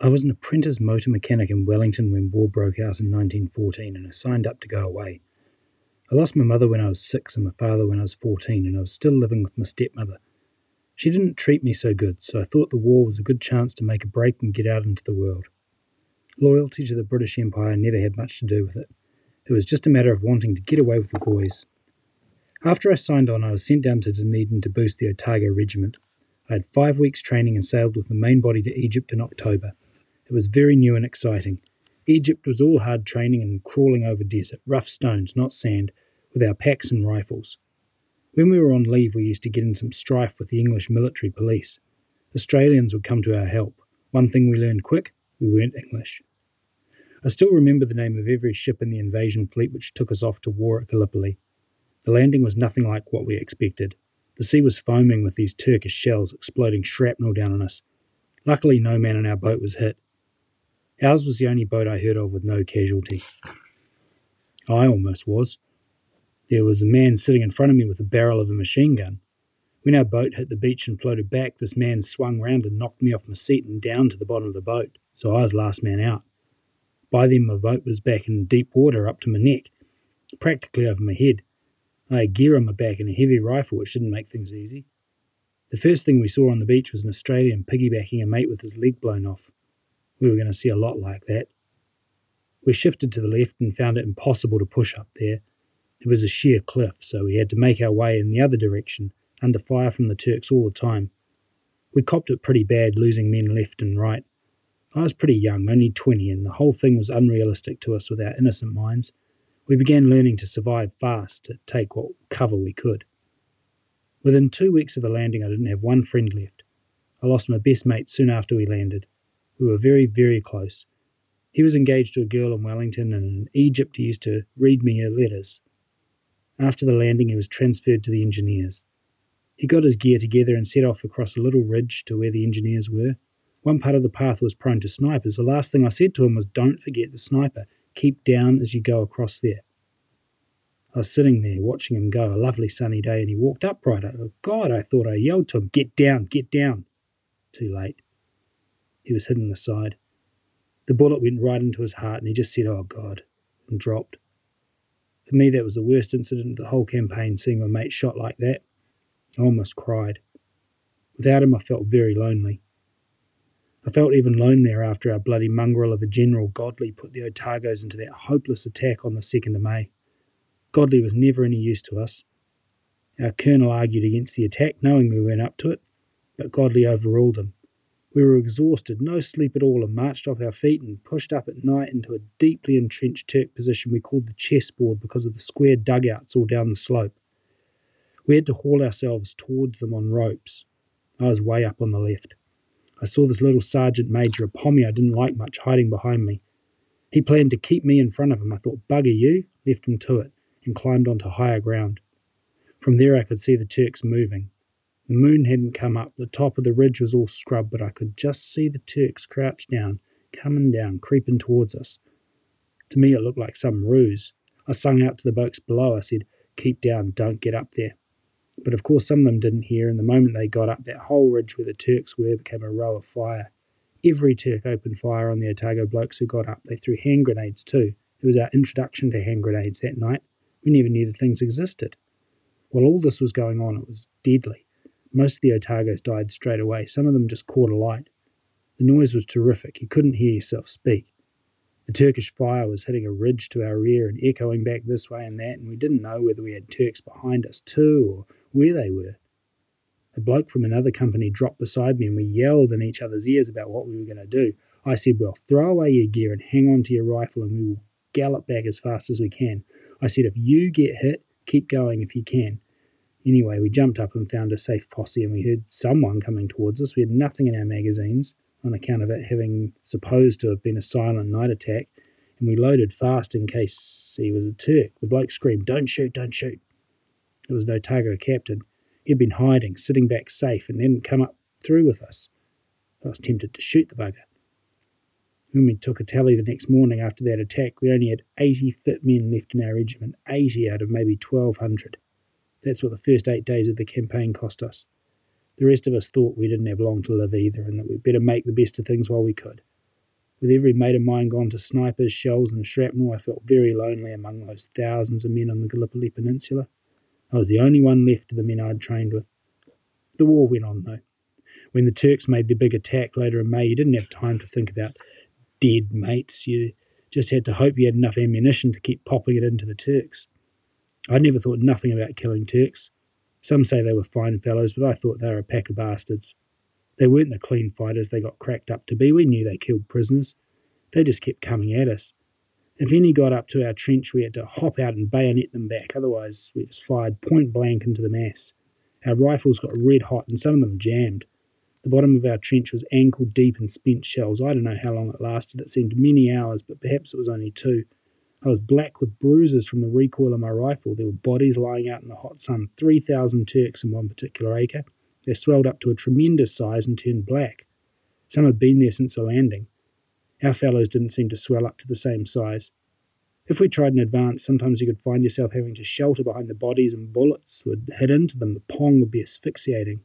I was an apprentice motor mechanic in Wellington when war broke out in 1914 and I signed up to go away. I lost my mother when I was six and my father when I was 14, and I was still living with my stepmother. She didn't treat me so good, so I thought the war was a good chance to make a break and get out into the world. Loyalty to the British Empire never had much to do with it. It was just a matter of wanting to get away with the boys. After I signed on, I was sent down to Dunedin to boost the Otago Regiment. I had five weeks training and sailed with the main body to Egypt in October. It was very new and exciting. Egypt was all hard training and crawling over desert, rough stones, not sand, with our packs and rifles. When we were on leave, we used to get in some strife with the English military police. Australians would come to our help. One thing we learned quick we weren't English. I still remember the name of every ship in the invasion fleet which took us off to war at Gallipoli. The landing was nothing like what we expected. The sea was foaming with these Turkish shells exploding shrapnel down on us. Luckily, no man in our boat was hit. Ours was the only boat I heard of with no casualty. I almost was. There was a man sitting in front of me with the barrel of a machine gun. When our boat hit the beach and floated back, this man swung round and knocked me off my seat and down to the bottom of the boat, so I was last man out. By then, my boat was back in deep water up to my neck, practically over my head. I had gear on my back and a heavy rifle, which didn't make things easy. The first thing we saw on the beach was an Australian piggybacking a mate with his leg blown off. We were going to see a lot like that. We shifted to the left and found it impossible to push up there. It was a sheer cliff, so we had to make our way in the other direction, under fire from the Turks all the time. We copped it pretty bad, losing men left and right. I was pretty young, only 20, and the whole thing was unrealistic to us with our innocent minds. We began learning to survive fast, to take what cover we could. Within two weeks of the landing, I didn't have one friend left. I lost my best mate soon after we landed. We were very, very close. He was engaged to a girl in Wellington, and in Egypt he used to read me her letters. After the landing, he was transferred to the engineers. He got his gear together and set off across a little ridge to where the engineers were. One part of the path was prone to snipers. The last thing I said to him was, Don't forget the sniper. Keep down as you go across there. I was sitting there watching him go, a lovely sunny day, and he walked upright. Oh, God, I thought I yelled to him, Get down, get down. Too late. He was hit in the side. The bullet went right into his heart, and he just said, Oh God, and dropped. For me, that was the worst incident of the whole campaign, seeing my mate shot like that. I almost cried. Without him, I felt very lonely. I felt even lonelier after our bloody mongrel of a General Godley put the Otagos into that hopeless attack on the 2nd of May. Godley was never any use to us. Our colonel argued against the attack, knowing we weren't up to it, but Godley overruled him. We were exhausted, no sleep at all, and marched off our feet and pushed up at night into a deeply entrenched Turk position we called the chessboard because of the square dugouts all down the slope. We had to haul ourselves towards them on ropes. I was way up on the left. I saw this little sergeant major, a pommy I didn't like much, hiding behind me. He planned to keep me in front of him. I thought, bugger you, left him to it, and climbed onto higher ground. From there I could see the Turks moving. The moon hadn't come up. The top of the ridge was all scrub, but I could just see the Turks crouched down, coming down, creeping towards us. To me, it looked like some ruse. I sung out to the boats below. I said, Keep down, don't get up there. But of course, some of them didn't hear, and the moment they got up, that whole ridge where the Turks were became a row of fire. Every Turk opened fire on the Otago blokes who got up. They threw hand grenades too. It was our introduction to hand grenades that night. We never knew the things existed. While all this was going on, it was deadly. Most of the Otagos died straight away. Some of them just caught alight. The noise was terrific. You couldn't hear yourself speak. The Turkish fire was hitting a ridge to our rear and echoing back this way and that, and we didn't know whether we had Turks behind us too or where they were. A bloke from another company dropped beside me and we yelled in each other's ears about what we were going to do. I said, Well, throw away your gear and hang on to your rifle and we will gallop back as fast as we can. I said, If you get hit, keep going if you can. Anyway, we jumped up and found a safe posse, and we heard someone coming towards us. We had nothing in our magazines on account of it having supposed to have been a silent night attack, and we loaded fast in case he was a Turk. The bloke screamed, Don't shoot, don't shoot. It was no Otago captain. He'd been hiding, sitting back safe, and hadn't come up through with us. I was tempted to shoot the bugger. When we took a tally the next morning after that attack, we only had 80 fit men left in our regiment, 80 out of maybe 1,200. That's what the first eight days of the campaign cost us. The rest of us thought we didn't have long to live either, and that we'd better make the best of things while we could. With every mate of mine gone to snipers, shells, and shrapnel, I felt very lonely among those thousands of men on the Gallipoli Peninsula. I was the only one left of the men I'd trained with. The war went on, though. When the Turks made their big attack later in May, you didn't have time to think about dead mates. You just had to hope you had enough ammunition to keep popping it into the Turks. I'd never thought nothing about killing Turks. Some say they were fine fellows, but I thought they were a pack of bastards. They weren't the clean fighters they got cracked up to be. We knew they killed prisoners. They just kept coming at us. If any got up to our trench, we had to hop out and bayonet them back. Otherwise, we just fired point blank into the mass. Our rifles got red hot and some of them jammed. The bottom of our trench was ankle deep in spent shells. I don't know how long it lasted. It seemed many hours, but perhaps it was only two. I was black with bruises from the recoil of my rifle. There were bodies lying out in the hot sun, 3,000 Turks in one particular acre. They swelled up to a tremendous size and turned black. Some had been there since the landing. Our fellows didn't seem to swell up to the same size. If we tried in advance, sometimes you could find yourself having to shelter behind the bodies and bullets would hit into them. The pong would be asphyxiating.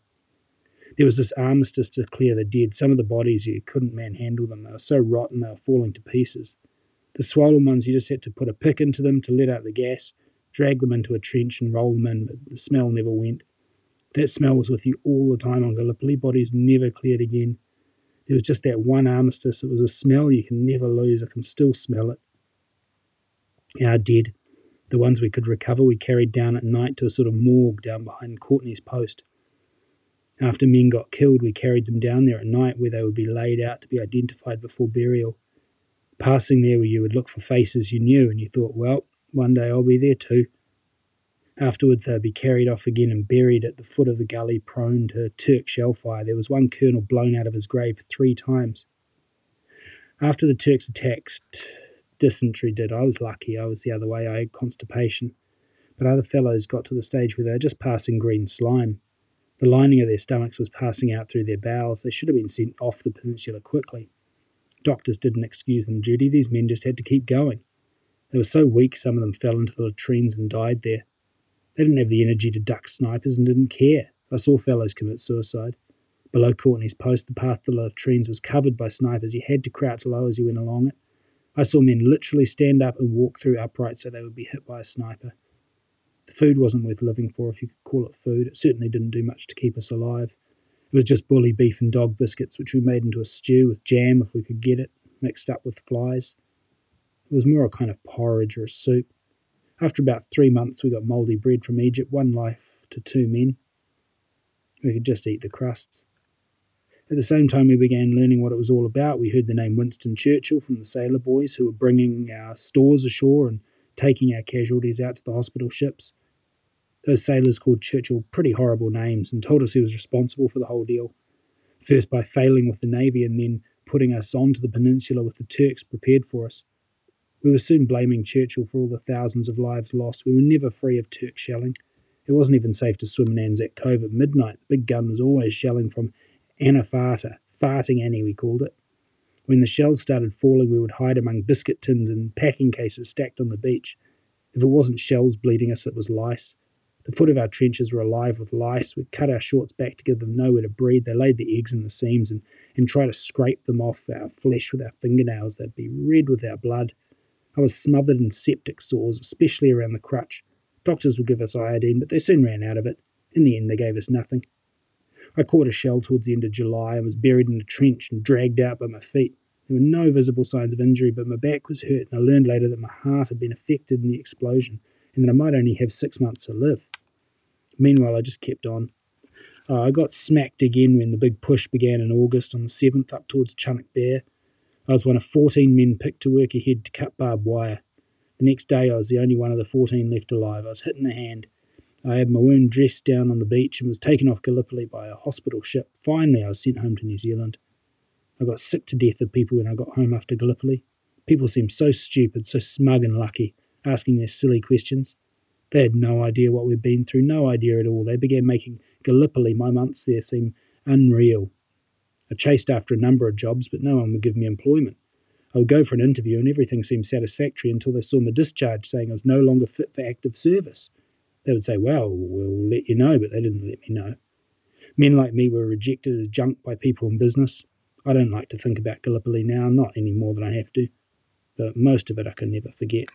There was this armistice to clear the dead. Some of the bodies, you couldn't manhandle them. They were so rotten they were falling to pieces. The swollen ones, you just had to put a pick into them to let out the gas, drag them into a trench and roll them in, but the smell never went. That smell was with you all the time on Gallipoli. Bodies never cleared again. There was just that one armistice. It was a smell you can never lose. I can still smell it. Our dead, the ones we could recover, we carried down at night to a sort of morgue down behind Courtney's post. After men got killed, we carried them down there at night where they would be laid out to be identified before burial. Passing there where you would look for faces you knew and you thought, well, one day I'll be there too. Afterwards, they would be carried off again and buried at the foot of the gully, prone to Turk shell fire. There was one colonel blown out of his grave three times. After the Turks attacked, dysentery did. I was lucky. I was the other way. I had constipation. But other fellows got to the stage where they were just passing green slime. The lining of their stomachs was passing out through their bowels. They should have been sent off the peninsula quickly. Doctors didn't excuse them duty. These men just had to keep going. They were so weak, some of them fell into the latrines and died there. They didn't have the energy to duck snipers and didn't care. I saw fellows commit suicide. Below Courtney's post, the path to the latrines was covered by snipers. You had to crouch low as you went along it. I saw men literally stand up and walk through upright so they would be hit by a sniper. The food wasn't worth living for, if you could call it food. It certainly didn't do much to keep us alive. It was just bully beef and dog biscuits, which we made into a stew with jam if we could get it, mixed up with flies. It was more a kind of porridge or a soup. After about three months, we got mouldy bread from Egypt, one life to two men. We could just eat the crusts. At the same time, we began learning what it was all about. We heard the name Winston Churchill from the sailor boys who were bringing our stores ashore and taking our casualties out to the hospital ships. Those sailors called Churchill pretty horrible names and told us he was responsible for the whole deal. First by failing with the Navy and then putting us onto the peninsula with the Turks prepared for us. We were soon blaming Churchill for all the thousands of lives lost. We were never free of Turk shelling. It wasn't even safe to swim in Anzac Cove at midnight. The big gun was always shelling from Anafarta, farting Annie we called it. When the shells started falling, we would hide among biscuit tins and packing cases stacked on the beach. If it wasn't shells bleeding us, it was lice. The foot of our trenches were alive with lice. We'd cut our shorts back to give them nowhere to breed. They laid the eggs in the seams and, and try to scrape them off our flesh with our fingernails. They'd be red with our blood. I was smothered in septic sores, especially around the crutch. Doctors would give us iodine, but they soon ran out of it. In the end, they gave us nothing. I caught a shell towards the end of July and was buried in a trench and dragged out by my feet. There were no visible signs of injury, but my back was hurt, and I learned later that my heart had been affected in the explosion and I might only have six months to live. Meanwhile, I just kept on. Uh, I got smacked again when the big push began in August on the 7th up towards Chunuk Bair. I was one of 14 men picked to work ahead to cut barbed wire. The next day, I was the only one of the 14 left alive. I was hit in the hand. I had my wound dressed down on the beach and was taken off Gallipoli by a hospital ship. Finally, I was sent home to New Zealand. I got sick to death of people when I got home after Gallipoli. People seemed so stupid, so smug and lucky, asking their silly questions. They had no idea what we'd been through, no idea at all. They began making Gallipoli, my months there, seem unreal. I chased after a number of jobs, but no one would give me employment. I would go for an interview and everything seemed satisfactory until they saw my discharge saying I was no longer fit for active service. They would say, Well, we'll let you know, but they didn't let me know. Men like me were rejected as junk by people in business. I don't like to think about Gallipoli now, not any more than I have to, but most of it I can never forget.